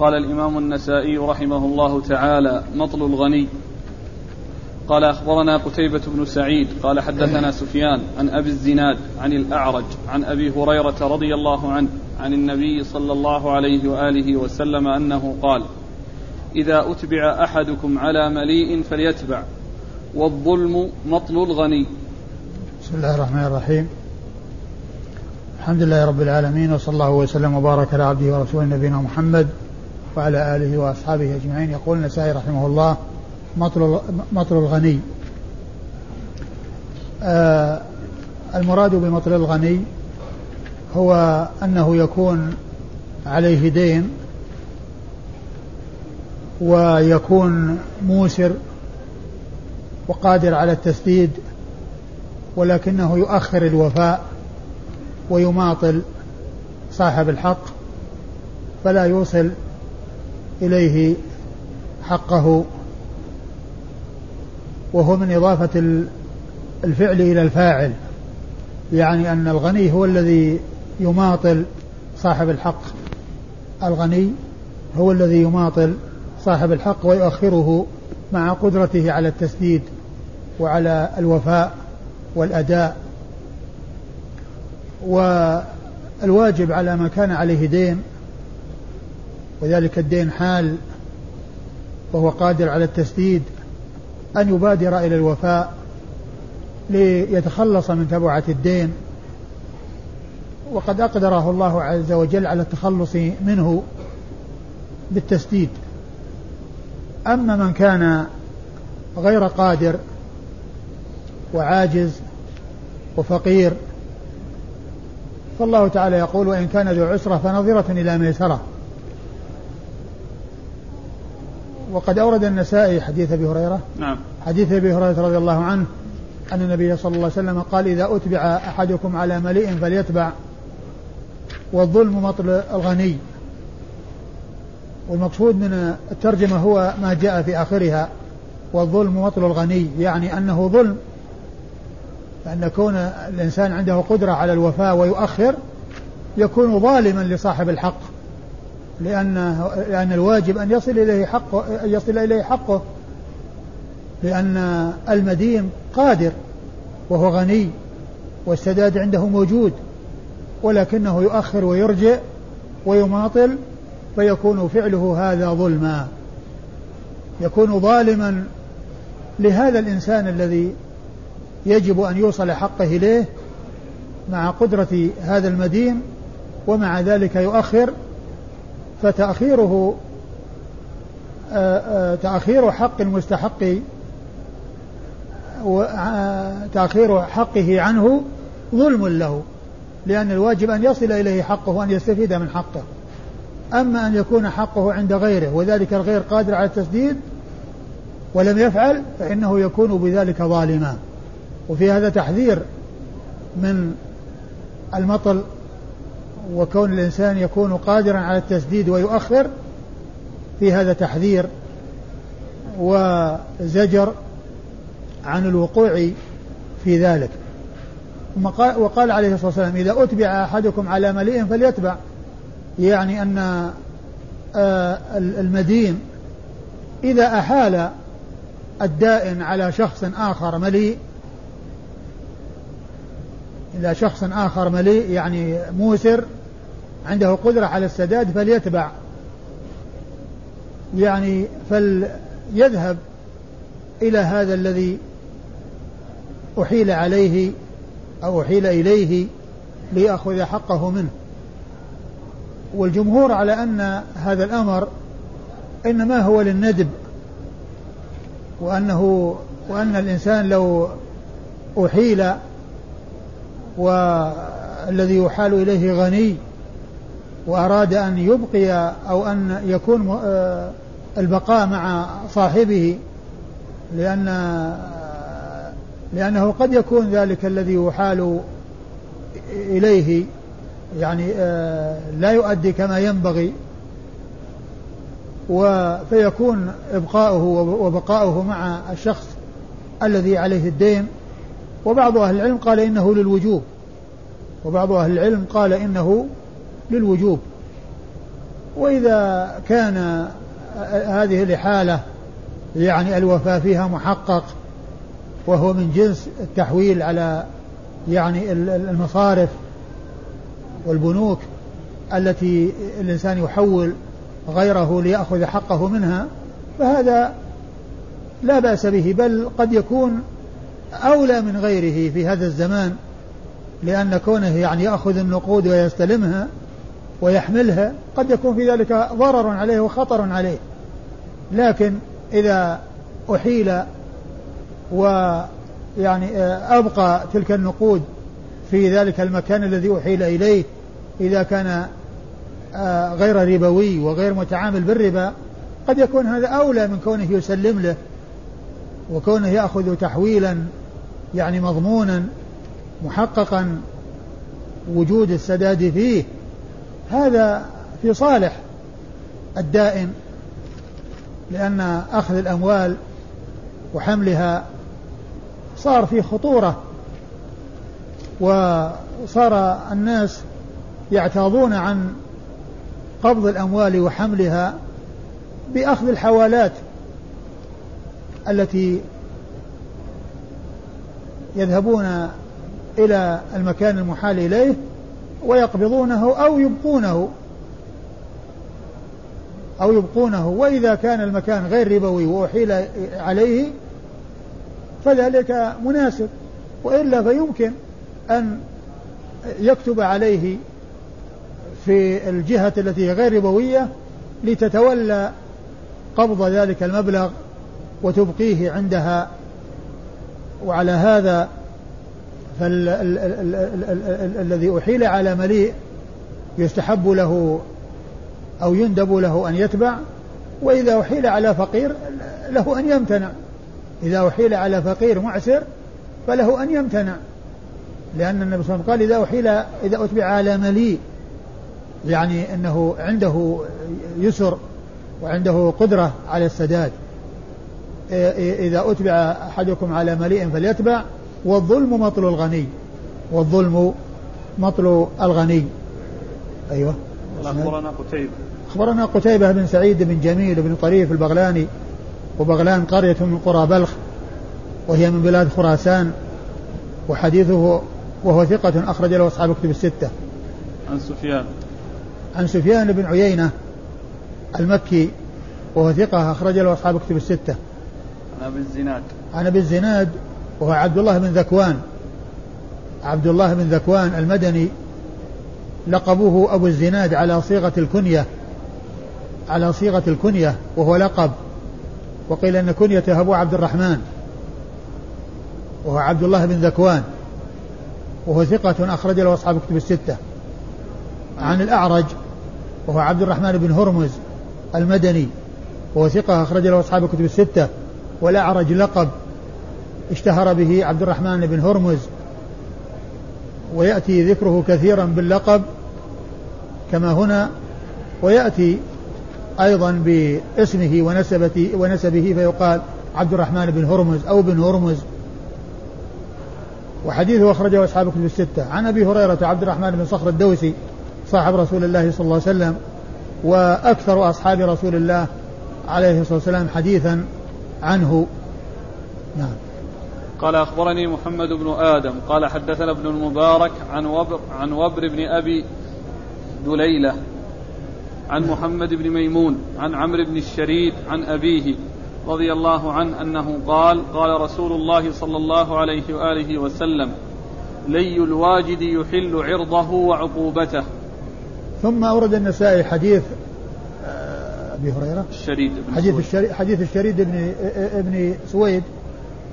قال الإمام النسائي رحمه الله تعالى مطل الغني. قال أخبرنا قتيبة بن سعيد قال حدثنا سفيان عن أبي الزناد عن الأعرج عن أبي هريرة رضي الله عنه عن النبي صلى الله عليه وآله وسلم أنه قال إذا أتبع أحدكم على مليء فليتبع والظلم مطل الغني. بسم الله الرحمن الرحيم. الحمد لله رب العالمين وصلى الله وسلم وبارك على عبده ورسوله نبينا محمد وعلى آله وأصحابه أجمعين. يقول النسائي رحمه الله مطل الغني. آه المراد بمطل الغني هو أنه يكون عليه دين ويكون موسر وقادر على التسديد ولكنه يؤخر الوفاء ويماطل صاحب الحق فلا يوصل إليه حقه وهو من إضافة الفعل إلى الفاعل يعني أن الغني هو الذي يماطل صاحب الحق. الغني هو الذي يماطل صاحب الحق ويؤخره مع قدرته على التسديد وعلى الوفاء والأداء. والواجب على من كان عليه دين وذلك الدين حال وهو قادر على التسديد أن يبادر إلى الوفاء ليتخلص من تبعة الدين. وقد أقدره الله عز وجل على التخلص منه بالتسديد. أما من كان غير قادر وعاجز وفقير فالله تعالى يقول وإن كان ذو عسرة فنظرة إلى ميسرة. وقد أورد النسائي حديث أبي هريرة. نعم. حديث أبي هريرة رضي الله عنه أن النبي صلى الله عليه وسلم قال إذا أتبع أحدكم على مليء فليتبع والظلم مطل الغني. والمقصود من الترجمة هو ما جاء في آخرها والظلم مطل الغني يعني أنه ظلم. لأن كون الإنسان عنده قدرة على الوفاء ويؤخر يكون ظالما لصاحب الحق. لأن لأن الواجب أن يصل إليه حقه يصل إليه حقه. لأن المدين قادر وهو غني والسداد عنده موجود ولكنه يؤخر ويرجع ويماطل فيكون فعله هذا ظلما. يكون ظالما لهذا الإنسان الذي يجب أن يوصل حقه إليه مع قدرة هذا المدين ومع ذلك يؤخر فتأخيره آه، آه، تأخير حق المستحق تأخير حقه عنه ظلم له لأن الواجب أن يصل إليه حقه وأن يستفيد من حقه. أما أن يكون حقه عند غيره وذلك الغير قادر على التسديد ولم يفعل فإنه يكون بذلك ظالما. وفي هذا تحذير من المطل وكون الإنسان يكون قادرا على التسديد ويؤخر في هذا تحذير وزجر عن الوقوع في ذلك. وقال عليه الصلاة والسلام إذا أتبع أحدكم على مليء فليتبع. يعني أن آه، المدين إذا أحال الدائن على شخص آخر مليء إلى شخص آخر مليء يعني موسر عنده قدرة على السداد فليتبع. يعني فليذهب إلى هذا الذي أحيل عليه أو أحيل إليه ليأخذ حقه منه. والجمهور على أن هذا الأمر إنما هو للندب وأنه وأن الإنسان لو أحيل والذي يحال إليه غني وأراد أن يبقي أو أن يكون آه، البقاء مع صاحبه لأن لأنه قد يكون ذلك الذي يحال إليه يعني آه، لا يؤدي كما ينبغي. فيكون إبقاؤه وبقاؤه مع الشخص الذي عليه الدين. وبعض أهل العلم قال إنه للوجوب وبعض أهل العلم قال إنه للوجوب. وإذا كان هذه الإحالة يعني الوفاء فيها محقق وهو من جنس التحويل على يعني المصارف والبنوك التي الإنسان يحول غيره ليأخذ حقه منها فهذا لا بأس به بل قد يكون أولى من غيره في هذا الزمان لأن كونه يعني يأخذ النقود ويستلمها ويحملها قد يكون في ذلك ضرر عليه وخطر عليه. لكن إذا أحيل ويعني أبقى تلك النقود في ذلك المكان الذي أحيل إليه إذا كان آه، غير ربوي وغير متعامل بالربا قد يكون هذا أولى من كونه يسلم له وكونه يأخذ تحويلا يعني مضمونا محققا وجود السداد فيه. هذا في صالح الدائن لأن أخذ الأموال وحملها صار فيه خطورة وصار الناس يعتاضون عن قبض الأموال وحملها بأخذ الحوالات التي يذهبون إلى المكان المحال إليه. ويقبضونه أو يبقونه. أو يبقونه. وإذا كان المكان غير ربوي وأحيل عليه فذلك مناسب. وإلا فيمكن أن يكتب عليه في الجهة التي غير ربوية لتتولى قبض ذلك المبلغ وتبقيه عندها. وعلى هذا فالذي أحيل على مليء يستحب له أو يندب له أن يتبع وإذا أحيل على فقير له أن يمتنع. إذا أحيل على فقير معسر فله أن يمتنع. لأن النبي صلى الله عليه وسلم قال إذا أحيل إذا أتبع على مليء يعني أنه عنده يسر وعنده قدرة على السداد. إذا أتبع أحدكم على مليء فليتبع والظلم مطل الغني والظلم مطل الغني أيوة أخبرنا قتيبة أخبرنا قتيبة بن سعيد بن جميل بن طريف البغلاني وبغلان قرية من قرى بلخ وهي من بلاد خراسان وحديثه وهو ثقة أخرج له أصحاب كتب الستة. عن سفيان. عن سفيان بن عيينة المكي وهو ثقة أخرج له أصحاب كتب الستة. عن أبي الزناد. عن أبي الزناد وهو عبد الله بن ذكوان. عبد الله بن ذكوان المدني. لقبه أبو الزناد على صيغة الكنية. على صيغة الكنية وهو لقب. وقيل أن كنيته أبو عبد الرحمن. وهو عبد الله بن ذكوان. وهو ثقة أخرج له أصحاب كتب الستة. عن الأعرج وهو عبد الرحمن بن هرمز المدني. وهو ثقة أخرج له أصحاب كتب الستة. والأعرج لقب. اشتهر به عبد الرحمن بن هرمز ويأتي ذكره كثيرا باللقب كما هنا ويأتي أيضا باسمه ونسبته ونسبه فيقال عبد الرحمن بن هرمز أو بن هرمز. وحديثه أخرجه أصحاب الكتب الستة. عن أبي هريرة عبد الرحمن بن صخر الدوسي صاحب رسول الله صلى الله عليه وسلم وأكثر أصحاب رسول الله عليه الصلاة والسلام حديثا عنه. نعم. قال أخبرني محمد بن آدم قال حدثنا ابن المبارك عن وبر عن وبر بن أبي دليلة عن محمد بن ميمون عن عمرو بن الشريد عن أبيه رضي الله عنه أنه قال قال رسول الله صلى الله عليه وآله وسلم لي الواجد يحل عرضه وعقوبته. ثم أورد النسائي حديث آه، أبي هريرة. الشريد بن حديث الشريد حديث الشريد بن ابن سويد.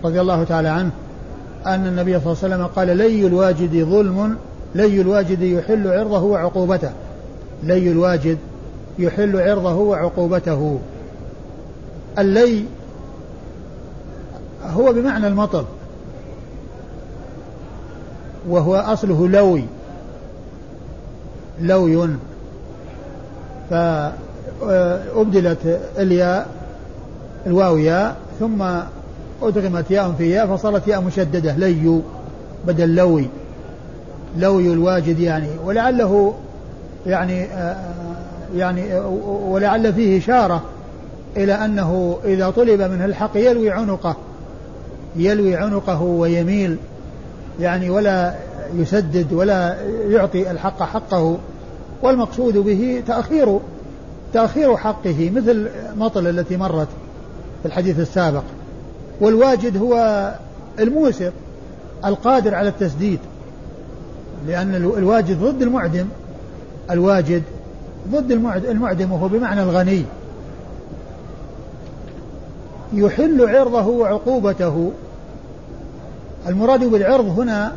رضي الله تعالى عنه أن النبي صلى الله عليه وسلم قال لي الواجد ظلم لي الواجد يحل عرضه وعقوبته. لي الواجد يحل عرضه وعقوبته. اللي هو بمعنى المطر وهو أصله لوي لوي. فأبدلت الياء الواو ياء ثم أدغمت ياء في ياء فصارت ياء مشددة لي بدل لوي. لوي الواجد يعني. ولعله يعني يعني ولعل فيه إشارة إلى أنه إذا طلب منه الحق يلوي عنقه يلوي عنقه ويميل. يعني ولا يسدد ولا يعطي الحق حقه. والمقصود به تأخير تأخير حقه مثل مطل التي مرت في الحديث السابق. والواجد هو الموسر القادر على التسديد. لأن الواجد ضد المعدم الواجد ضد المعدم وهو بمعنى الغني. يحل عرضه وعقوبته. المراد بالعرض هنا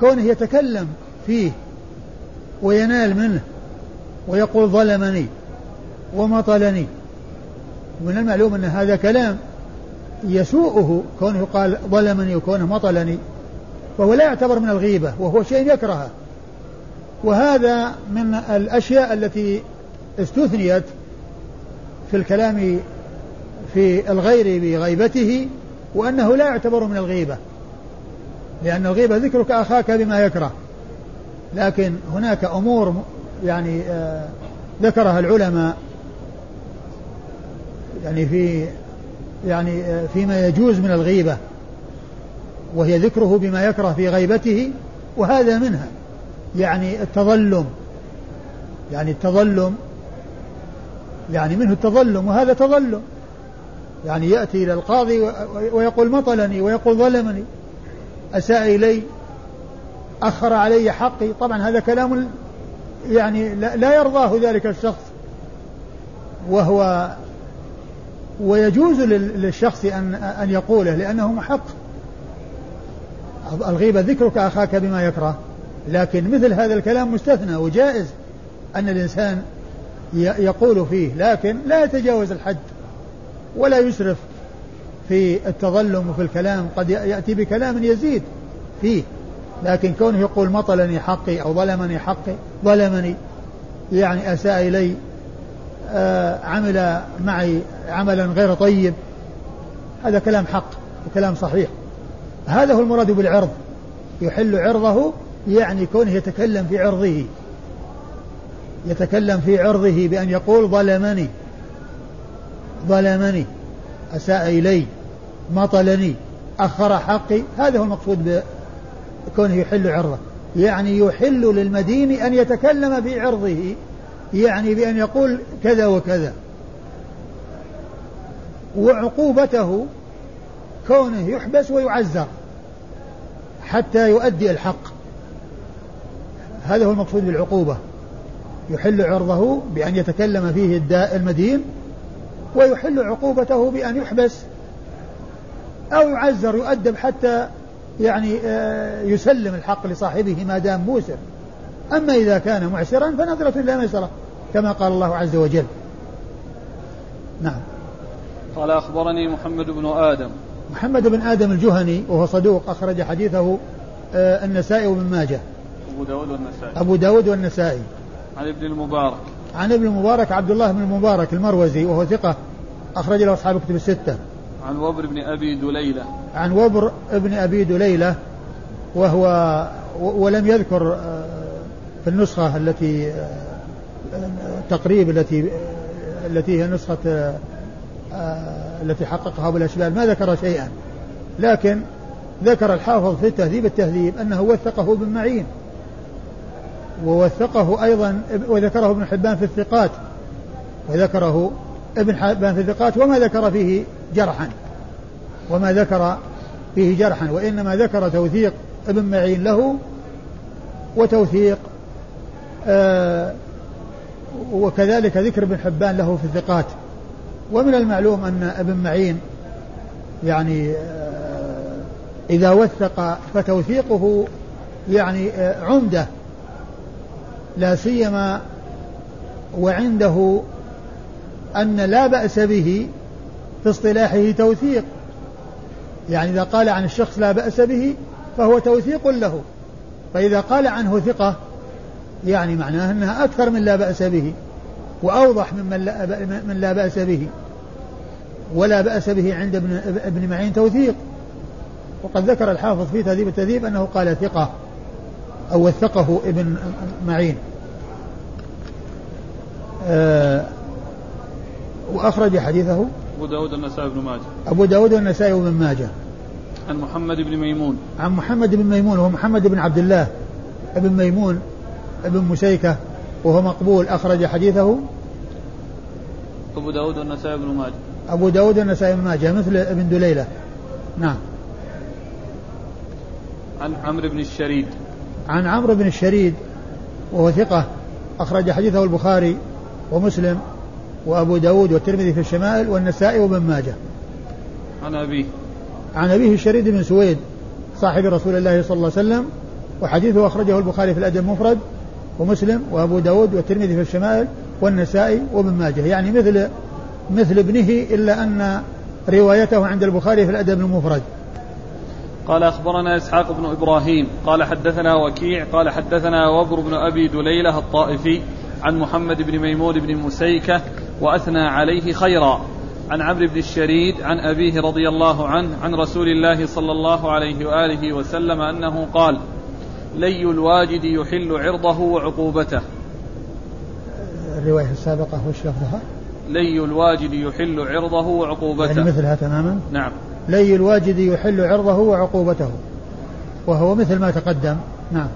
كونه يتكلم فيه وينال منه ويقول ظلمني ومطلني. من المعلوم أن هذا كلام يسوءه كونه يقال ظلمني وكونه مطلني فهو لا يعتبر من الغيبة وهو شيء يكرهه. وهذا من الأشياء التي استثنيت في الكلام في الغير بغيبته وأنه لا يعتبر من الغيبة. لأن الغيبة ذكرك أخاك بما يكره. لكن هناك أمور يعني آه ذكرها العلماء. يعني في يعني آه فيما يجوز من الغيبة وهي ذكره بما يكره في غيبته وهذا منها. يعني التظلم يعني التظلم يعني منه التظلم وهذا تظلم. يعني يأتي إلى القاضي ويقول مطلني ويقول ظلمني أساء إلي أخر علي حقي. طبعا هذا كلام يعني لا يرضاه ذلك الشخص وهو ويجوز للشخص أن أن يقوله لأنه محق. الغيبة ذكرك أخاك بما يكره. لكن مثل هذا الكلام مستثنى وجائز أن الإنسان يقول فيه لكن لا يتجاوز الحد ولا يسرف في التظلم وفي الكلام. قد يأتي بكلام يزيد فيه لكن كونه يقول مطلني حقي أو ظلمني حقي ظلمني يعني أساء إلي عمل معي عملا غير طيب. هذا كلام حق وكلام صحيح. هذا هو المراد بالعرض. يحل عرضه يعني كونه يتكلم في عرضه. يتكلم في عرضه بأن يقول ظلمني. ظلمني. أساء إلي. مطلني. أخر حقي. هذا هو المقصود بكونه يحل عرضه. يعني يحل للمدين أن يتكلم في عرضه. يعني بأن يقول كذا وكذا. وعقوبته كونه يحبس ويعزر حتى يؤدي الحق. هذا هو المقصود بالعقوبة. يحل عرضه بأن يتكلم فيه الداء المدين ويحل عقوبته بأن يحبس أو يعزر يؤدب حتى يعني آه، يسلم الحق لصاحبه ما دام موسر أما إذا كان معسرا فنظرة إلى ميسرة كما قال الله عز وجل. نعم. قال أخبرني محمد بن آدم. محمد بن آدم الجهني وهو صدوق أخرج حديثه آه، النسائي وابن ماجه. أبو داود والنسائي. أبو داود والنسائي. عن ابن المبارك. عن ابن المبارك عبد الله بن المبارك المروزي وهو ثقة أخرج له أصحاب كتب الستة. عن وبر بن أبي دليلة. عن وبر بن أبي دليلة وهو ولم يذكر آه، في النسخة التي آه، تقريب التي التي هي نسخة التي حققها أبو الأشبال. ما ذكر شيئا. لكن ذكر الحافظ في التهذيب التهذيب أنه وثقه ابن معين. ووثقه أيضا وذكره ابن حبان في الثقات. وذكره ابن حبان في الثقات. وما ذكر فيه جرحا. وما ذكر فيه جرحا. وإنما ذكر توثيق ابن معين له. وتوثيق آه وكذلك ذكر ابن حبان له في الثقات. ومن المعلوم أن ابن معين يعني آه إذا وثق فتوثيقه يعني آه عمدة. لا سيما وعنده أن لا بأس به في اصطلاحه توثيق. يعني إذا قال عن الشخص لا بأس به فهو توثيق له. فإذا قال عنه ثقة يعني معناه أنها أكثر من لا بأس به وأوضح ممن لا, من لا بأس به ولا بأس به عند ابن, ابن معين توثيق. وقد ذكر الحافظ في تهذيب التهذيب أنه قال ثقة أو وثقه ابن معين. آه وأخرج حديثه. أبو داود النسائي بن ماجه. أبو داود والنسائي وابن ماجه. عن محمد بن ميمون. عن محمد بن ميمون وهو محمد بن عبد الله ابن ميمون. ابن مسيكة وهو مقبول أخرج حديثه. أبو داود والنسائي بن ماجه. أبو داود والنسائي بن ماجه مثل ابن دليلة. نعم. عن عمرو بن الشريد. عن عمرو بن الشريد وهو ثقة أخرج حديثه البخاري ومسلم وأبو داود والترمذي في الشمائل والنسائي وابن ماجه. عن أبيه. عن أبيه الشريد بن سويد صاحب رسول الله صلى الله عليه وسلم وحديثه أخرجه البخاري في الأدب المفرد. ومسلم وأبو داود والترمذي في الشمائل والنسائي وابن ماجه. يعني مثل مثل ابنه إلا أن روايته عند البخاري في الأدب المفرد. قال أخبرنا إسحاق بن إبراهيم. قال حدثنا وكيع. قال حدثنا وبر بن أبي دليلة الطائفي عن محمد بن ميمون بن مسيكة وأثنى عليه خيرا. عن عمرو بن الشريد عن أبيه رضي الله عنه عن رسول الله صلى الله عليه وآله وسلم أنه قال لي الواجد يحل عرضه وعقوبته. الرواية السابقة وش لفظها؟ لي الواجد يحل عرضه وعقوبته. يعني مثلها تماما؟ نعم. لي الواجد يحل عرضه وعقوبته. وهو مثل ما تقدم. نعم.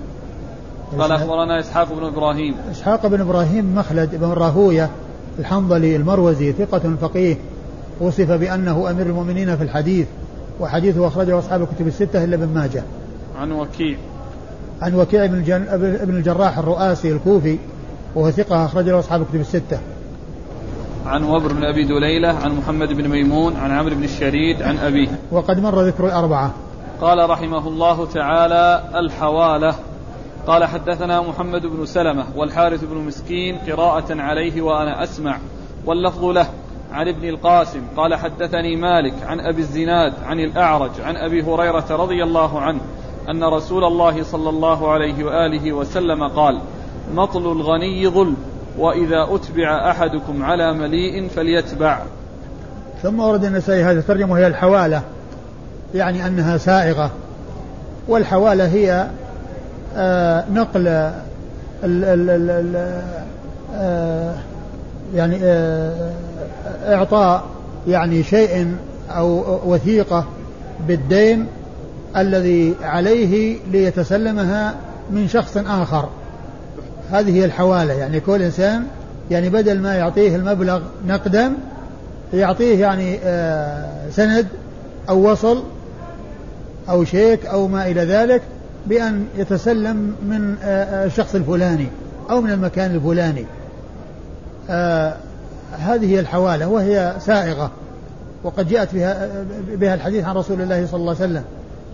قال أخبرنا إسحاق بن إبراهيم. إسحاق بن إبراهيم مخلد بن راهوية الحنظلي المروزي ثقة فقيه. وصف بأنه أمير المؤمنين في الحديث. وحديثه أخرجه أصحاب الكتب الستة إلا ابن ماجه. عن وكيع. عن وكيع بن, الجن... بن الجراح الرؤاسي الكوفي وهو ثقة أخرج له أصحاب الكتب الستة. عن وبر بن أبي دليلة عن محمد بن ميمون عن عمرو بن الشريد عن أبيه. وقد مر ذكر الأربعة. قال رحمه الله تعالى الحوالة. قال حدثنا محمد بن سلمة والحارث بن مسكين قراءة عليه وأنا أسمع واللفظ له. عن ابن القاسم قال حدثني مالك عن أبي الزناد عن الأعرج عن أبي هريرة رضي الله عنه أن رسول الله صلى الله عليه وآله وسلم قال مطل الغني ظلم وإذا أتبع أحدكم على مليء فليتبع. ثم ورد النسائي هذه الترجمة وهي الحوالة يعني أنها سائغة. والحوالة هي آه نقل آه يعني آه إعطاء يعني شيء أو وثيقة بالدين الذي عليه ليتسلمها من شخص آخر. هذه هي الحوالة. يعني كل إنسان يعني بدل ما يعطيه المبلغ نقدا يعطيه يعني آه، سند أو وصل أو شيك أو ما إلى ذلك بأن يتسلم من آه، آه، الشخص الفلاني أو من المكان الفلاني. هذه هي الحوالة وهي سائغة وقد جاءت بها بها الحديث عن رسول الله صلى الله عليه وسلم.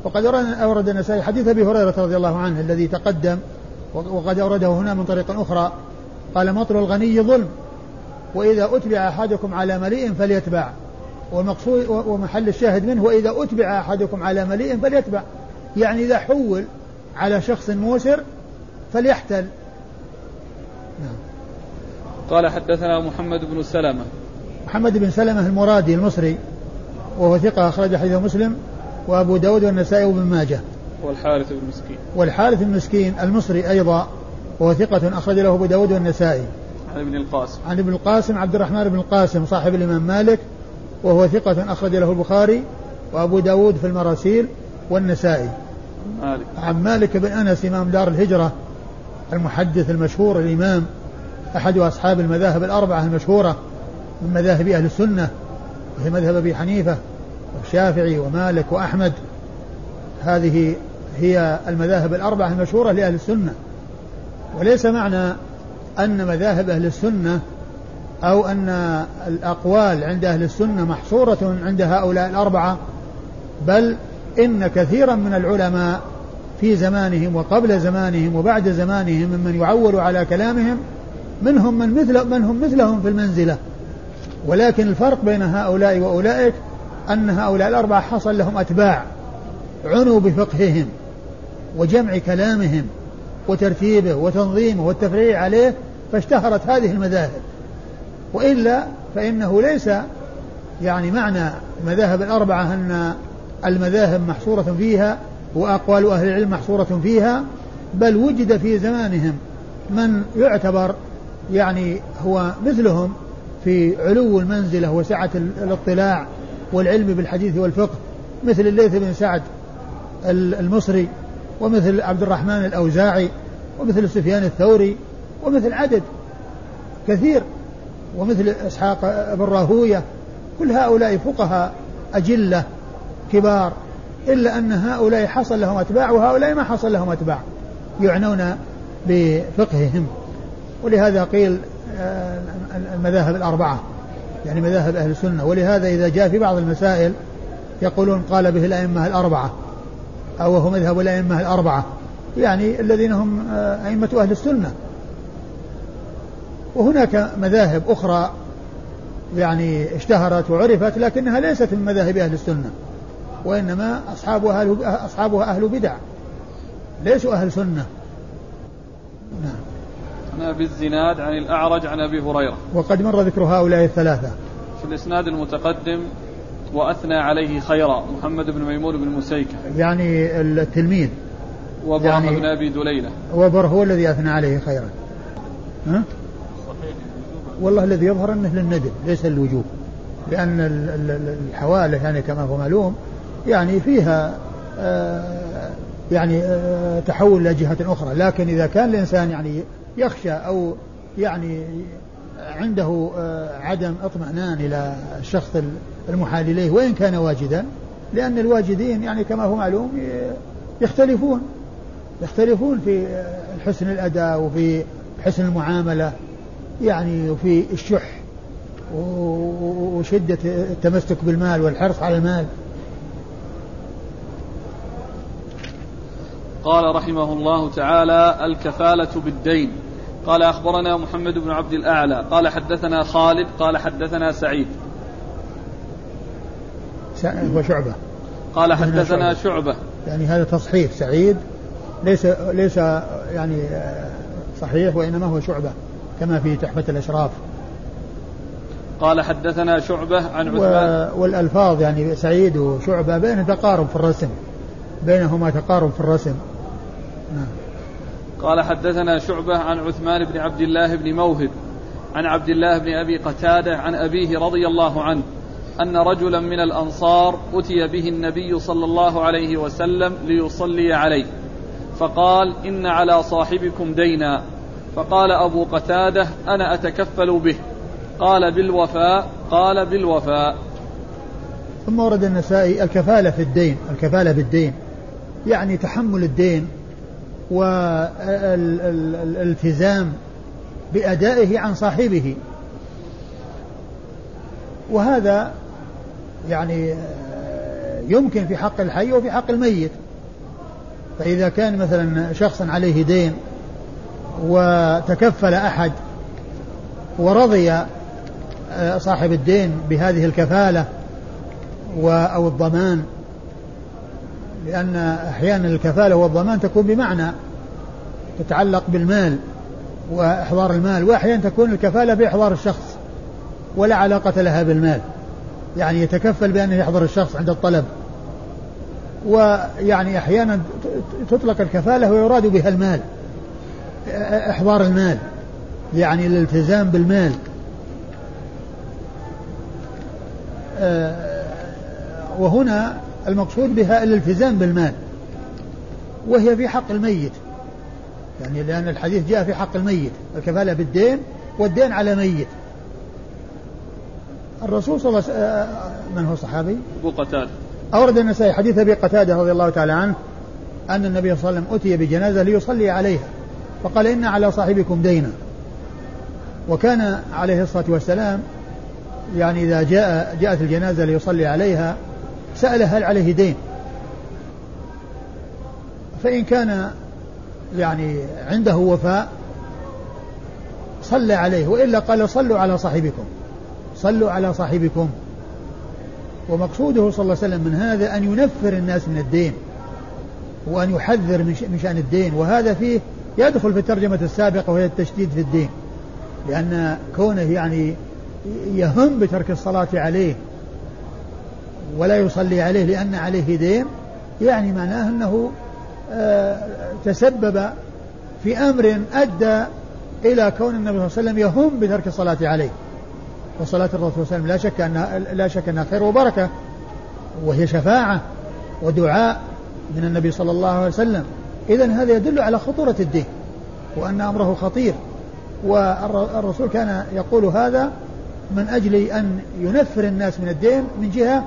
وقد أورد النسائي حديث أبي هريرة رضي الله عنه الذي تقدم وقد أورده هنا من طريق أخرى. قال مطر الغني ظلم وإذا أتبع أحدكم على مليء فليتبع. والمقصود ومحل الشاهد منه وإذا أتبع أحدكم على مليء فليتبع. يعني إذا حول على شخص موسر فليحتل. نعم. قال حدثنا محمد بن سلمة. محمد بن سلمة المرادي المصري وهو ثقة أخرج حديث مسلم. وأبو داود والنسائي وابن ماجه. والحارث بن مسكين والحارث المسكين المصري أيضا وهو ثقة أخرج له أبو داود والنسائي. عن ابن القاسم. عن ابن القاسم عبد الرحمن بن القاسم صاحب الإمام مالك وهو ثقة أخرج له البخاري وأبو داود في المراسيل والنسائي. مالك. عن مالك بن أنس إمام دار الهجرة المحدث المشهور الإمام أحد أصحاب المذاهب الأربعة المشهورة من مذاهب أهل السنة وهي مذهب أبي حنيفة والشافعي ومالك وأحمد. هذه هي المذاهب الأربعة المشهورة لأهل السنة. وليس معنى أن مذاهب أهل السنة أو أن الأقوال عند أهل السنة محصورة عند هؤلاء الأربعة بل إن كثيرا من العلماء في زمانهم وقبل زمانهم وبعد زمانهم ممن يعول على كلامهم منهم من مثل من هم مثلهم في المنزلة. ولكن الفرق بين هؤلاء وأولئك أن هؤلاء الأربعة حصل لهم أتباع عنوا بفقههم وجمع كلامهم وترتيبه وتنظيمه والتفريع عليه فاشتهرت هذه المذاهب. وإلا فإنه ليس يعني معنى المذاهب الأربعة أن المذاهب محصورة فيها وأقوال أهل العلم محصورة فيها بل وجد في زمانهم من يعتبر يعني هو مثلهم في علو المنزلة وسعة الاطلاع والعلم بالحديث والفقه مثل الليث بن سعد المصري ومثل عبد الرحمن الأوزاعي ومثل سفيان الثوري ومثل عدد كثير ومثل إسحاق بن راهوية. كل هؤلاء فقهاء أجلة كبار إلا أن هؤلاء حصل لهم أتباع وهؤلاء ما حصل لهم أتباع يعنون بفقههم. ولهذا قيل آه، المذاهب الأربعة يعني مذاهب أهل السنة. ولهذا إذا جاء في بعض المسائل يقولون قال به الأئمة الأربعة أو هو مذهب الأئمة الأربعة. يعني الذين هم آه، أئمة أهل السنة. وهناك مذاهب أخرى يعني اشتهرت وعرفت لكنها ليست من مذاهب أهل السنة وإنما أصحابها أهل أصحابها أهل بدع ليسوا أهل سنة. نعم. عن أبي الزناد عن الأعرج عن أبي هريرة. وقد مر ذكر هؤلاء الثلاثة. في الإسناد المتقدم وأثنى عليه خيرا محمد بن ميمون بن مسيكة. يعني التلميذ. وبر يعني بن أبي دليلة. وبر هو الذي أثنى عليه خيرا. ها؟ والله الذي يظهر أنه للندب ليس للوجوب. لأن الحوالة يعني كما هو معلوم يعني فيها آه، يعني آه، تحول إلى جهة أخرى. لكن إذا كان الإنسان يعني يخشى أو يعني عنده آه، عدم اطمئنان إلى الشخص المحال إليه وإن كان واجدا لأن الواجدين يعني كما هو معلوم يختلفون. يختلفون في حسن الأداء وفي حسن المعاملة يعني وفي الشح وشدة التمسك بالمال والحرص على المال. قال رحمه الله تعالى الكفالة بالدين. قال أخبرنا محمد بن عبد الأعلى. قال حدثنا خالد قال حدثنا سعيد. هو شعبة. قال حدثنا شعبة. يعني هذا تصحيح. سعيد ليس ليس يعني صحيح وإنما هو شعبة كما في تحفة الأشراف. قال حدثنا شعبة عن عثمان. والألفاظ يعني سعيد وشعبة بين تقارب في الرسم. بينهما تقارب في الرسم. نعم. قال حدثنا شعبة عن عثمان بن عبد الله بن موهب عن عبد الله بن أبي قتادة عن أبيه رضي الله عنه أن رجلا من الأنصار أتي به النبي صلى الله عليه وسلم ليصلي عليه فقال إن على صاحبكم دينا. فقال أبو قتادة أنا أتكفل به. قال بالوفاء. قال بالوفاء. ثم ورد النسائي الكفالة في الدين الكفالة بالدين. يعني تحمل الدين والالتزام بأدائه عن صاحبه. وهذا يعني يمكن في حق الحي وفي حق الميت. فإذا كان مثلا شخص عليه دين وتكفل أحد ورضي صاحب الدين بهذه الكفالة أو الضمان لأن أحيانا الكفالة والضمان تكون بمعنى تتعلق بالمال وإحضار المال وأحيانا تكون الكفالة بإحضار الشخص ولا علاقة لها بالمال. يعني يتكفل بأنه يحضر الشخص عند الطلب. ويعني أحيانا تطلق الكفالة ويراد بها المال إحضار المال يعني الالتزام بالمال. آه، وهنا المقصود بها الالتزام بالمال وهي في حق الميت. يعني لأن الحديث جاء في حق الميت الكفالة بالدين والدين على ميت. الرسول صلى الله عليه وسلم آه، من هو صحابي؟ أبو قتادة. أورد النسائي حديث أبي قتادة رضي الله تعالى عنه أن النبي صلى الله عليه وسلم أتي بجنازة ليصلي عليها فقال إن على صاحبكم دينا. وكان عليه الصلاة والسلام يعني إذا جاء جاءت الجنازة ليصلي عليها سأل هل عليه دين. فإن كان يعني عنده وفاء صلى عليه وإلا قال صلوا على صاحبكم. صلوا على صاحبكم. ومقصوده صلى الله عليه وسلم من هذا أن ينفر الناس من الدين وأن يحذر من شأن الدين. وهذا فيه يدخل في الترجمة السابقة وهي التشديد في الدين. لأن كونه يعني يهم بترك الصلاة عليه ولا يصلي عليه لأن عليه دين يعني معناه أنه آه، تسبب في أمر أدى إلى كون النبي صلى الله عليه وسلم يهم بترك الصلاة عليه. وصلاة الرسول صلى الله عليه وسلم لا شك أنها لا شك أنها خير وبركة وهي شفاعة ودعاء من النبي صلى الله عليه وسلم. إذا هذا يدل على خطورة الدين وأن أمره خطير. والرسول كان يقول هذا من أجل أن ينفر الناس من الدين من جهة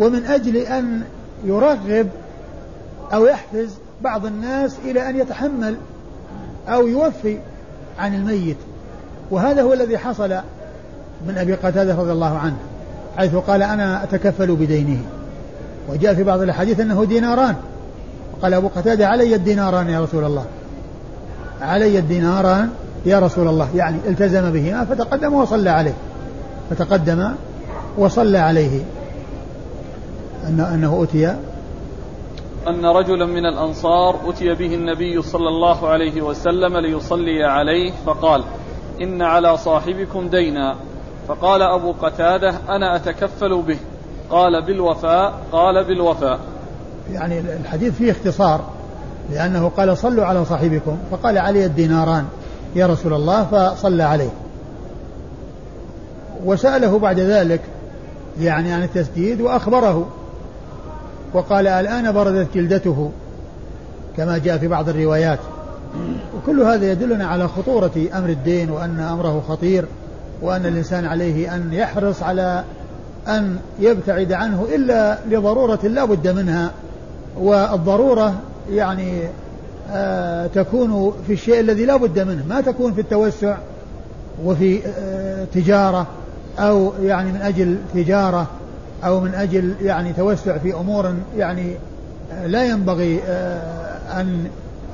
ومن أجل أن يرغب أو يحفز بعض الناس إلى أن يتحمل أو يوفي عن الميت. وهذا هو الذي حصل من أبي قتادة رضي الله عنه حيث قال أنا أتكفل بدينه. وجاء في بعض الأحاديث أنه ديناران. قال أبو قتادة علي الديناران يا رسول الله. علي الديناران يا رسول الله. يعني التزم بهما فتقدم وصلى عليه. فتقدم وصلى عليه. أنه, أنه أتي أن رجلا من الأنصار أتي به النبي صلى الله عليه وسلم ليصلي عليه فقال إن على صاحبكم دينا. فقال أبو قتادة أنا أتكفل به. قال بالوفاء قال بالوفاء. يعني الحديث فيه اختصار لأنه قال صلوا على صاحبكم فقال علي الديناران يا رسول الله فصلى عليه. وسأله بعد ذلك يعني عن التسديد وأخبره. وقال الآن بردت جلدته كما جاء في بعض الروايات. وكل هذا يدلنا على خطورة أمر الدين وأن أمره خطير وأن الإنسان عليه أن يحرص على أن يبتعد عنه إلا لضرورة لا بد منها. والضرورة يعني آه تكون في الشيء الذي لا بد منه ما تكون في التوسع وفي آه تجارة أو يعني من أجل تجارة. أو من أجل يعني توسع في أمور يعني آه، لا ينبغي آه، أن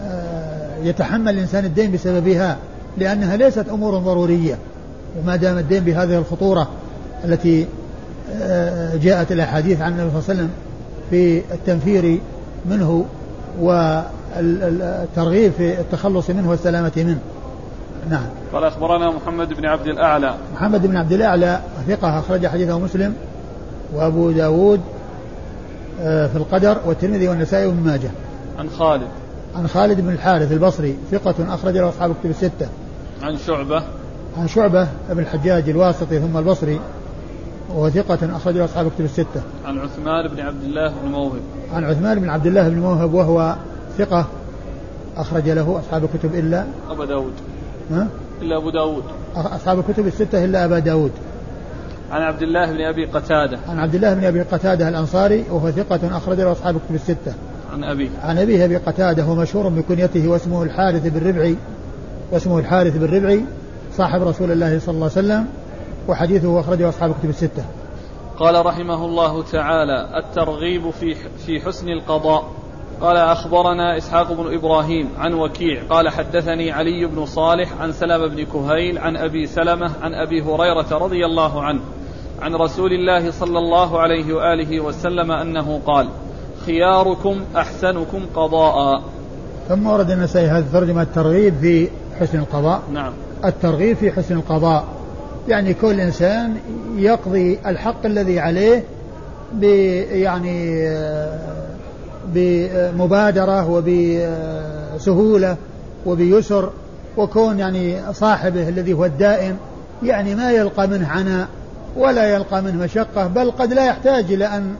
آه، يتحمل الإنسان الدين بسببها لأنها ليست أمور ضرورية وما دام الدين بهذه الخطورة التي جاءت الأحاديث عن النبي صلى الله عليه وسلم في التنفير منه والترغيب في التخلص منه والسلامة منه. نعم. قال أخبرنا محمد بن عبد الأعلى. محمد بن عبد الأعلى ثقة أخرج حديثه مسلم. وأبو داود آه، في القدر والترمذي والنسائي وابن ماجه. عن خالد. عن خالد بن الحارث البصري ثقة أخرج له أصحاب كتب الستة. عن شعبة. عن شعبة بن الحجاج الواسطي ثم البصري وهو ثقة أخرج له أصحاب كتب الستة. عن عثمان بن عبد الله بن موهب. عن عثمان بن عبد الله بن موهب وهو ثقة أخرج له أصحاب الكتب إلا أبا داود. ها؟ إلا أبو داود. أصحاب الكتب الستة إلا أبا داود. عن عبد الله بن أبي قتادة. عن عبد الله بن أبي قتادة الأنصاري وهو ثقة أخرج له أصحاب الكتب الستة. عن أبي عن أبيه أبي قتادة هو مشهور بكنيته واسمه الحارث بن ربعي واسمه الحارث بن ربعي صاحب رسول الله صلى الله عليه وسلم وحديثه أخرجه أصحاب الكتب الستة. قال رحمه الله تعالى الترغيب في في حسن القضاء. قال أخبرنا إسحاق بن إبراهيم عن وكيع. قال حدثني علي بن صالح عن سلمة بن كهيل عن أبي سلمة عن أبي هريرة رضي الله عنه. عن رسول الله صلى الله عليه وآله وسلم أنه قال خياركم أحسنكم قضاء. ثم ورد النسائي هذه الترجمة الترغيب في حسن القضاء. نعم. الترغيب في حسن القضاء يعني كل إنسان يقضي الحق الذي عليه ب يعني بمبادرة وبسهولة وبيسر وكون يعني صاحبه الذي هو الدائن يعني ما يلقى منه عناء. ولا يلقى منه مشقة بل قد لا يحتاج إلى أن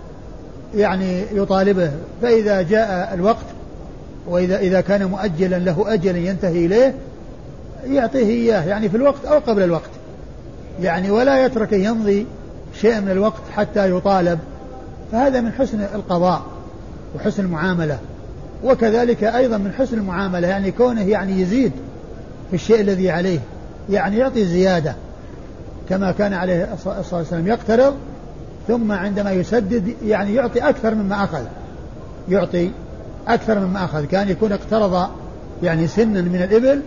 يعني يطالبه. فإذا جاء الوقت وإذا إذا كان مؤجلا له أجل ينتهي إليه يعطيه إياه يعني في الوقت أو قبل الوقت. يعني ولا يترك يمضي شيء من الوقت حتى يطالب. فهذا من حسن القضاء وحسن المعاملة. وكذلك أيضا من حسن المعاملة يعني كونه يعني يزيد في الشيء الذي عليه يعني يعطي زيادة. كما كان عليه الصلاة والسلام يقترض ثم عندما يسدد يعني يعطي أكثر مما أخذ. يعطي أكثر مما أخذ. كان يكون اقترض يعني سنا من الإبل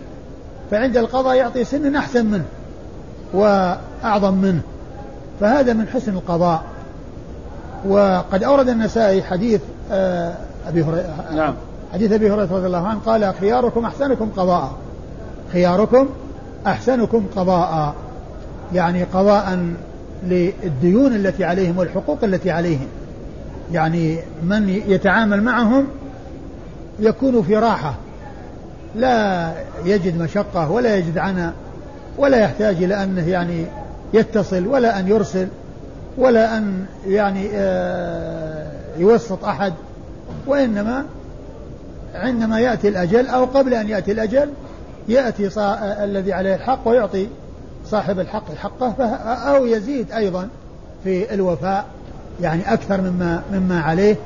فعند القضاء يعطي سنا أحسن منه وأعظم منه. فهذا من حسن القضاء. وقد أورد النسائي حديث آه، أبي هريرة نعم. حديث أبي هريرة رضي الله عنه قال خياركم أحسنكم قضاء. خياركم أحسنكم قضاء. يعني قضاء للديون التي عليهم والحقوق التي عليهم. يعني من يتعامل معهم يكون في راحة. لا يجد مشقة ولا يجد عنا ولا يحتاج إلى أنه يعني يتصل ولا أن يرسل ولا أن يعني آه، يوسط أحد. وإنما عندما يأتي الأجل أو قبل أن يأتي الأجل يأتي الذي عليه الحق ويعطي صاحب الحق حقه أو يزيد أيضا في الوفاء يعني أكثر مما مما عليه.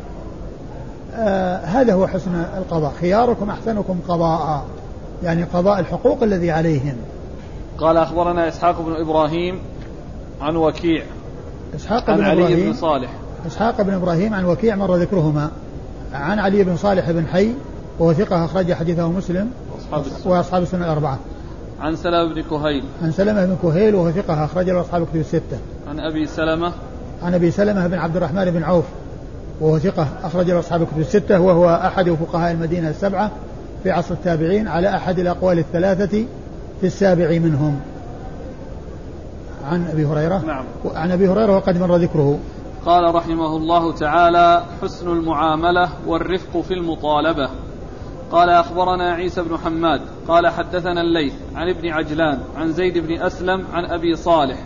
آه هذا هو حسن القضاء. خياركم أحسنكم قضاء يعني قضاء الحقوق الذي عليهم. قال أخبرنا إسحاق بن إبراهيم عن وكيع إسحاق عن بن علي إبراهيم بن صالح. إسحاق بن إبراهيم عن وكيع مر ذكرهما. عن علي بن صالح بن حي وهو ثقة أخرج حديثه مسلم وأصحاب السنة. وأصحاب السنة الأربعة. عن سلمة بن كهيل. عن سلمة بن كهيل وهو ثقة أخرج له أصحاب الكتب الستة. عن أبي سلمة. عن أبي سلمة بن عبد الرحمن بن عوف وهو ثقة أخرج له أصحاب الكتب الستة وهو أحد فقهاء المدينة السبعة في عصر التابعين على أحد الأقوال الثلاثة في السابع منهم. عن أبي هريرة. نعم. عن أبي هريرة وقد مر ذكره. قال رحمه الله تعالى حسن المعاملة والرفق في المطالبة. قال أخبرنا عيسى بن حماد قال حدثنا الليث عن ابن عجلان عن زيد بن أسلم عن أبي صالح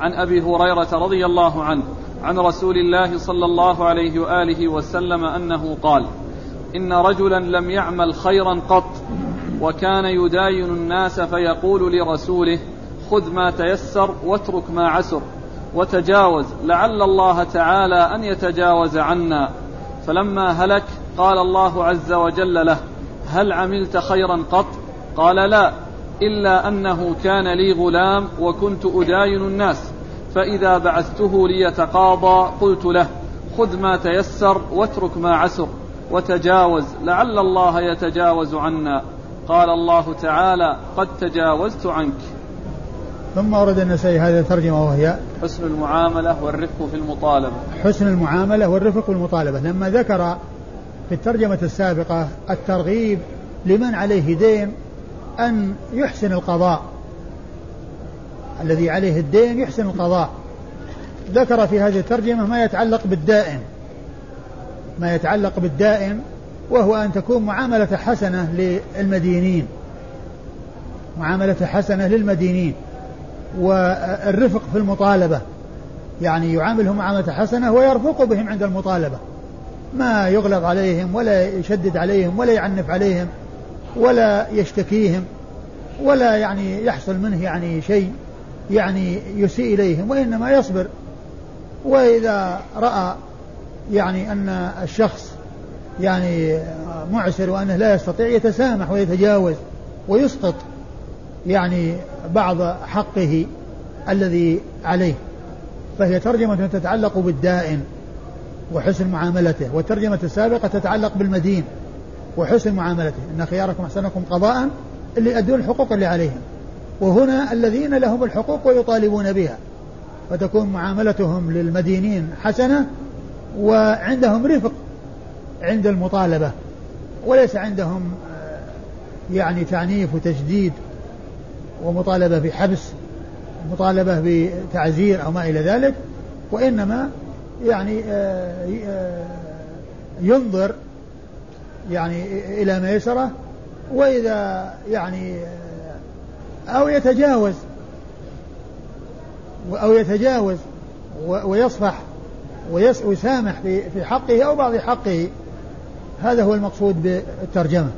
عن أبي هريرة رضي الله عنه عن رسول الله صلى الله عليه وآله وسلم أنه قال إن رجلا لم يعمل خيرا قط وكان يداين الناس فيقول لرسوله خذ ما تيسر واترك ما عسر وتجاوز لعل الله تعالى أن يتجاوز عنا فلما هلك قال الله عز وجل له هل عملت خيرا قط؟ قال لا إلا أنه كان لي غلام وكنت أداين الناس فإذا بعثته ليتقاضى قلت له خذ ما تيسر واترك ما عسر وتجاوز لعل الله يتجاوز عنا. قال الله تعالى قد تجاوزت عنك. ثم ورد النسائي هذه الترجمة وهي حسن المعاملة والرفق في المطالبة. حسن المعاملة والرفق في المطالبة. لما ذكر في الترجمة السابقة الترغيب لمن عليه دين أن يحسن القضاء. الذي عليه الدين يحسن القضاء. ذكر في هذه الترجمة ما يتعلق بالدائن ما يتعلق بالدائن وهو أن تكون معاملة حسنة للمدينين. معاملة حسنة للمدينين. والرفق في المطالبة. يعني يعاملهم معاملة حسنة ويرفق بهم عند المطالبة. ما يغلظ عليهم ولا يشدد عليهم ولا يعنف عليهم ولا يشتكيهم ولا يعني يحصل منه يعني شيء يعني يسيء إليهم وإنما يصبر. وإذا رأى يعني أن الشخص يعني معسر وأنه لا يستطيع يتسامح ويتجاوز ويسقط يعني بعض حقه الذي عليه. فهي ترجمة تتعلق بالدائن. وحسن معاملته. والترجمة السابقة تتعلق بالمدين وحسن معاملته. إن خياركم أحسنكم قضاء اللي يؤدون الحقوق اللي عليهم. وهنا الذين لهم الحقوق ويطالبون بها. فتكون معاملتهم للمدينين حسنة وعندهم رفق عند المطالبة. وليس عندهم يعني تعنيف وتشديد ومطالبة بحبس مطالبة بتعزير أو ما إلى ذلك وإنما يعني آه، آه، ينظر يعني إلى ميسرة وإذا يعني آه، أو يتجاوز أو يتجاوز ويصفح ويسامح في حقه أو بعض حقه. هذا هو المقصود بالترجمة.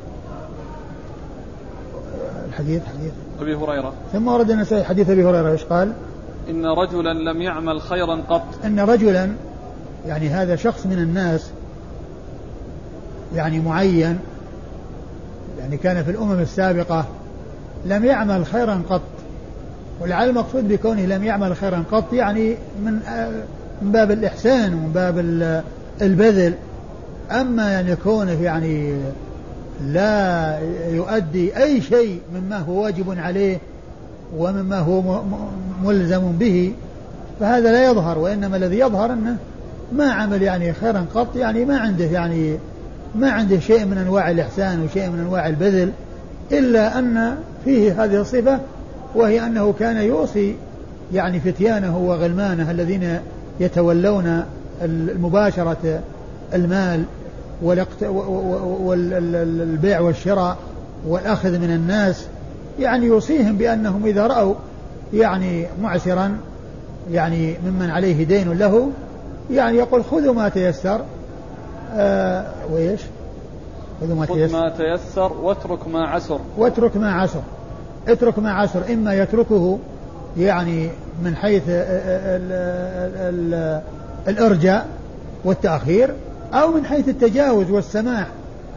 الحديث حديث. أبي هريرة. ثم ورد النسائي حديث أبي هريرة إيش قال؟ إن رجلا لم يعمل خيرا قط. إن رجلا يعني هذا شخص من الناس يعني معين يعني كان في الأمم السابقة لم يعمل خيرا قط ولعل المقصود بكونه لم يعمل خيرا قط يعني من من باب الإحسان ومن باب البذل. أما أن يكون يعني لا يؤدي أي شيء مما هو واجب عليه ومما هو ملزم به فهذا لا يظهر وإنما الذي يظهر أنه ما عمل يعني خيرا قط يعني ما عنده يعني ما عنده شيء من أنواع الإحسان وشيء من أنواع البذل إلا أن فيه هذه الصفة وهي أنه كان يوصي يعني فتيانه وغلمانه الذين يتولون المباشرة المال والبيع والشراء والأخذ من الناس يعني يوصيهم بأنهم إذا رأوا يعني معسرا يعني ممن عليه دين له يعني يقول خذوا ما تيسر. آه وإيش؟ خذوا ما تيسر. خذ ما تيسر واترك ما عسر. واترك ما عسر. اترك ما عسر. إما يتركه يعني من حيث الإرجاء والتأخير أو من حيث التجاوز والسماح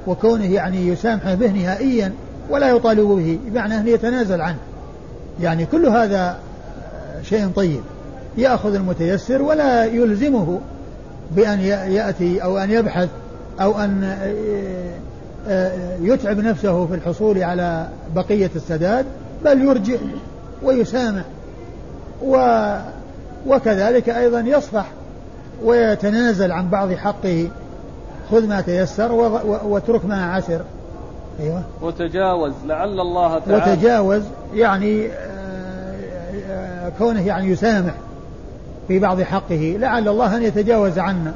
وكونه يعني يسامح به نهائيا ولا يطالب به بمعنى أن يتنازل عنه. يعني كل هذا شيء طيب. يأخذ المتيسر ولا يلزمه بأن يأتي أو أن يبحث أو أن يتعب نفسه في الحصول على بقية السداد بل يرجع ويسامح و وكذلك أيضا يصفح ويتنازل عن بعض حقه خذ ما تيسر واترك ما عسر. أيوة. وتجاوز لعل الله تعالى. وتجاوز يعني آه، آه، كونه يعني يسامح. في بعض حقه لعل الله أن يتجاوز عنا.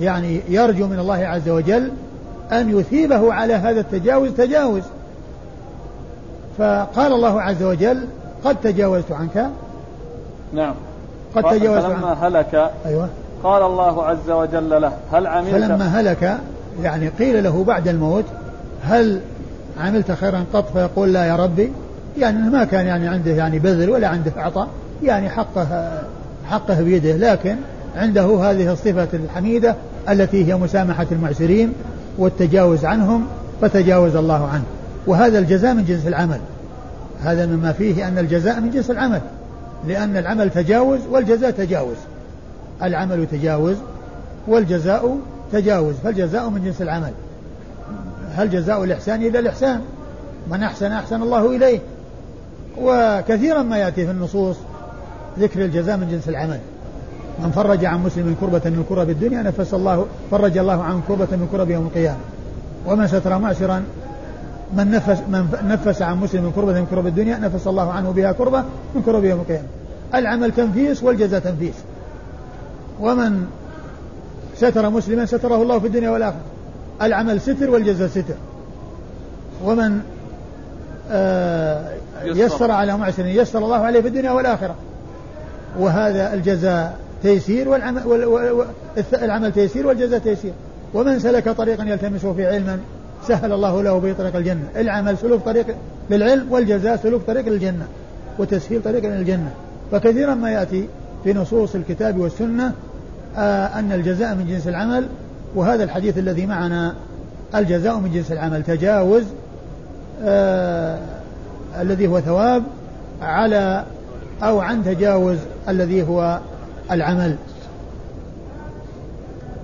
يعني يرجو من الله عز وجل أن يثيبه على هذا التجاوز تجاوز. فقال الله عز وجل قد تجاوزت عنك؟ نعم. قد تجاوزت عنك. فلما هلك أيوة. قال الله عز وجل له هل عملت؟ فلما هلك يعني قيل له بعد الموت هل عملت خيرا قط؟ فيقول لا يا ربي. يعني ما كان يعني عنده يعني بذل ولا عنده عطاء يعني حقه حقه بيده لكن عنده هذه الصفة الحميدة التي هي مسامحة المعسرين والتجاوز عنهم فتجاوز الله عنه. وهذا الجزاء من جنس العمل. هذا مما فيه أن الجزاء من جنس العمل. لأن العمل تجاوز والجزاء تجاوز. العمل تجاوز والجزاء تجاوز. فالجزاء من جنس العمل؟ هل جزاء الإحسان إلا الإحسان؟ من أحسن أحسن الله إليه. وكثيرا ما يأتي في النصوص ذكر الجزاء من جنس العمل. من فرج عن مسلم كربة من كرب الدنيا نفس الله فرج الله عن كربة من كرب يوم القيامة. ومن ستر معسرا من نفس من نفس عن مسلم كربة من كرب الدنيا نفس الله عنه بها كربة من كرب يوم القيامة. العمل تنفيس والجزاء تنفيس. ومن ستر مسلما ستره الله في الدنيا والآخرة. العمل ستر والجزاء ستر. ومن آه يسر. على معسر يسر الله عليه في الدنيا والآخرة. وهذا الجزاء تيسير والعمل العمل تيسير والجزاء تيسير. ومن سلك طريقا يلتمسه في علما سهل الله له به طريق الجنة. العمل سلوك طريق للعلم والجزاء سلوك طريق للجنة وتسهيل طريق للجنة. فكثيرا ما يأتي في نصوص الكتاب والسنة آه أن الجزاء من جنس العمل وهذا الحديث الذي معنا الجزاء من جنس العمل تجاوز آه الذي هو ثواب على أو عن تجاوز الذي هو العمل.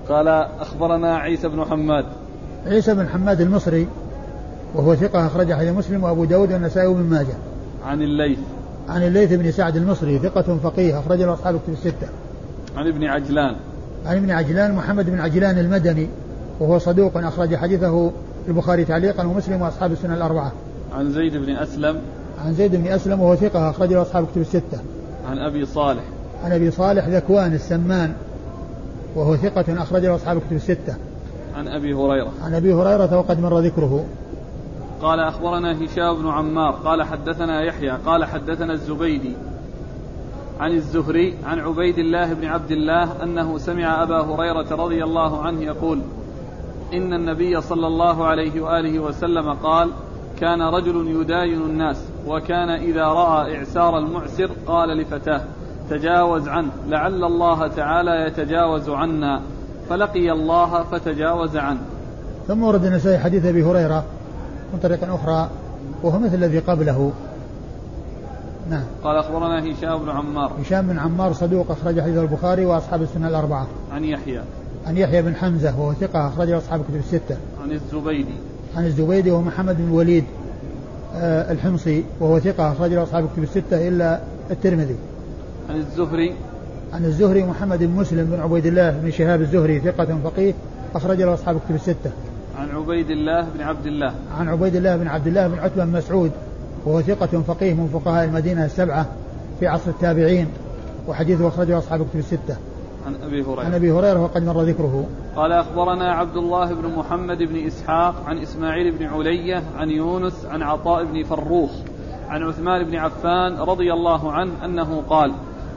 قال أخبرنا عيسى بن حماد. عيسى بن حماد المصري وهو ثقة أخرج حديث مسلم وأبو داود والنسائي وابن ماجه. عن الليث. عن الليث بن سعد المصري ثقة فقيه أخرج له أصحاب كتب الستة. عن ابن عجلان. عن ابن عجلان محمد بن عجلان المدني وهو صدوق أخرج حديثه البخاري تعليقا ومسلم وأصحاب السنة الأربعة. عن زيد بن أسلم. عن زيد بن أسلم وهو ثقة أخرج له أصحاب كتب الستة. عن أبي صالح. عن أبي صالح ذكوان السمان وهو ثقة أخرج له أصحاب كتب الستة. عن أبي هريرة. عن أبي هريرة وقد مر ذكره. قال أخبرنا هشام بن عمار قال حدثنا يحيى قال حدثنا الزبيدي عن الزهري عن عبيد الله بن عبد الله أنه سمع أبا هريرة رضي الله عنه يقول إن النبي صلى الله عليه وآله وسلم قال كان رجل يداين الناس وكان إذا رأى إعسار المعسر قال لفتاه تجاوز عنه لعل الله تعالى يتجاوز عنا. فلقي الله فتجاوز عنه. ثم ورد النسائي حديث أبي هريرة من طريق أخرى وهو مثل الذي قبله. نعم. قال أخبرنا هشام بن عمار. هشام بن عمار صدوق أخرج حديث البخاري وأصحاب السنة الأربعة. عن يحيى. عن يحيى بن حمزة وهو ثقة اخرج أصحاب الكتب الستة. عن الزبيدي. عن الزبيدي ومحمد بن الوليد آه الحمصي وهو ثقة أخرج أصحاب الكتب الستة إلا الترمذي عن الزهري عن الزهري محمد بن مسلم بن عبيد الله بن شهاب الزهري ثقة فقيه أخرج له أصحاب الكتب الستة. عن عبيد الله بن عبد الله. عن عبيد الله بن عبد الله بن عتبة بن مسعود وهو ثقة فقيه من فقهاء المدينة السبعة في عصر التابعين وحديثه أخرجه أصحاب الكتب الستة. عن أبي هريرة. عن أبي هريرة وقد مر ذكره. قال أخبرنا عبد الله بن محمد بن إسحاق عن إسماعيل بن علية عن يونس عن عطاء بن فروخ عن عثمان بن عفان رضي الله عنه أنه قال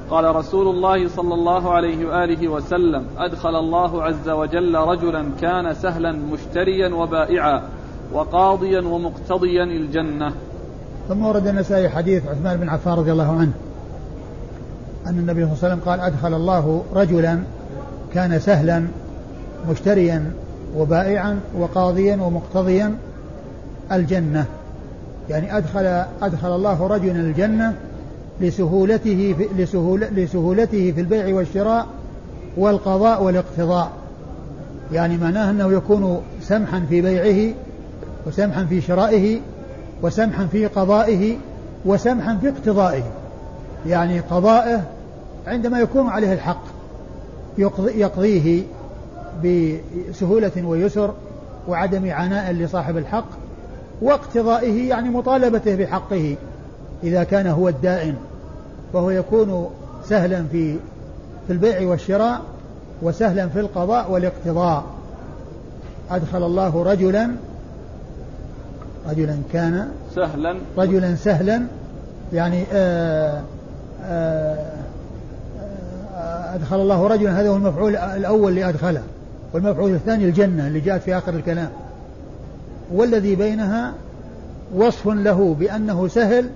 قال رسول الله صلى الله عليه وآله وسلم أدخل الله عز وجل رجلا كان سهلا مشتريا وبائعا وقاضيا ومقتضيا الجنة. ثم ورد النسائي حديث عثمان بن عفان رضي الله عنه. أن النبي صلى الله عليه وسلم قال أدخل الله رجلا كان سهلا مشتريا وبائعا وقاضيا ومقتضيا الجنة. يعني أدخل أدخل الله رجلا الجنة لسهولته في لسهول لسهولته في البيع والشراء والقضاء والاقتضاء. يعني معناه أنه يكون سمحا في بيعه وسمحا في شرائه وسمحا في قضائه وسمحا في اقتضائه. يعني قضائه عندما يكون عليه الحق يقضيه بسهولة ويسر وعدم عناء لصاحب الحق واقتضائه يعني مطالبته بحقه إذا كان هو الدائن فهو يكون سهلا في في البيع والشراء وسهلا في القضاء والاقتضاء. أدخل الله رجلا رجلا كان سهلا. رجلا سهلا يعني آآ آآ أدخل الله رجلا هذا هو المفعول الأول لأدخله والمفعول الثاني الجنة اللي جاءت في آخر الكلام. والذي بينها وصف له بأنه سهل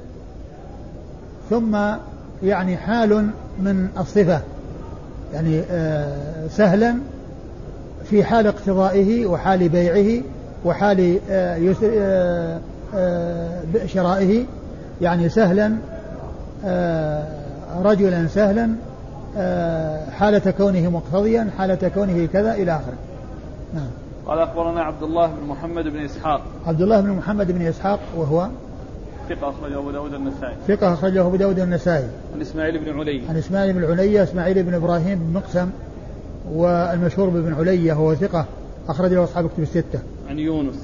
ثم يعني حال من الصفة. يعني آه سهلا في حال اقتضائه وحال بيعه وحال آه آه شرائه. يعني سهلا رجلا سهلا حالة كونه مقتضيا حالة كونه كذا إلى آخره. نعم. قال أخبرنا عبد الله بن محمد بن إسحاق. عبد الله بن محمد بن إسحاق وهو ثقة أخرجه أبو داود النسائي. ثقة أخرجه أبو داود النسائي. عن إسماعيل بن علي. عن إسماعيل بن علية إسماعيل بن إبراهيم بن مقسم والمشهور بابن علية وهو ثقة أخرج له أصحاب كتب الستة. عن يونس.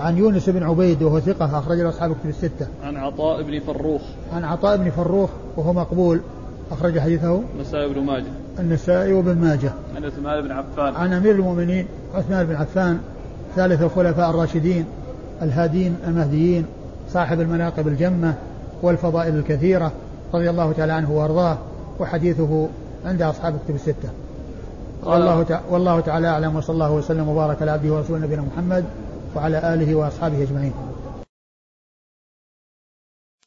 عن يونس بن عبيد وهو ثقة أخرج له أصحاب كتب الستة. عن عطاء بن فروخ. عن عطاء بن فروخ وهو مقبول. أخرج حديثه النسائي بن ماجه. النسائي وابن ماجه. عن عثمان بن عفان. عن أمير المؤمنين عثمان بن عفان ثالث الخلفاء الراشدين الهادين المهديين صاحب المناقب الجمة والفضائل الكثيرة رضي الله تعالى عنه وأرضاه وحديثه عند أصحاب الكتب الستة. والله, تع... والله تعالى أعلم وصلى الله وسلم وبارك على عبده ورسوله نبينا محمد وعلى آله وأصحابه أجمعين.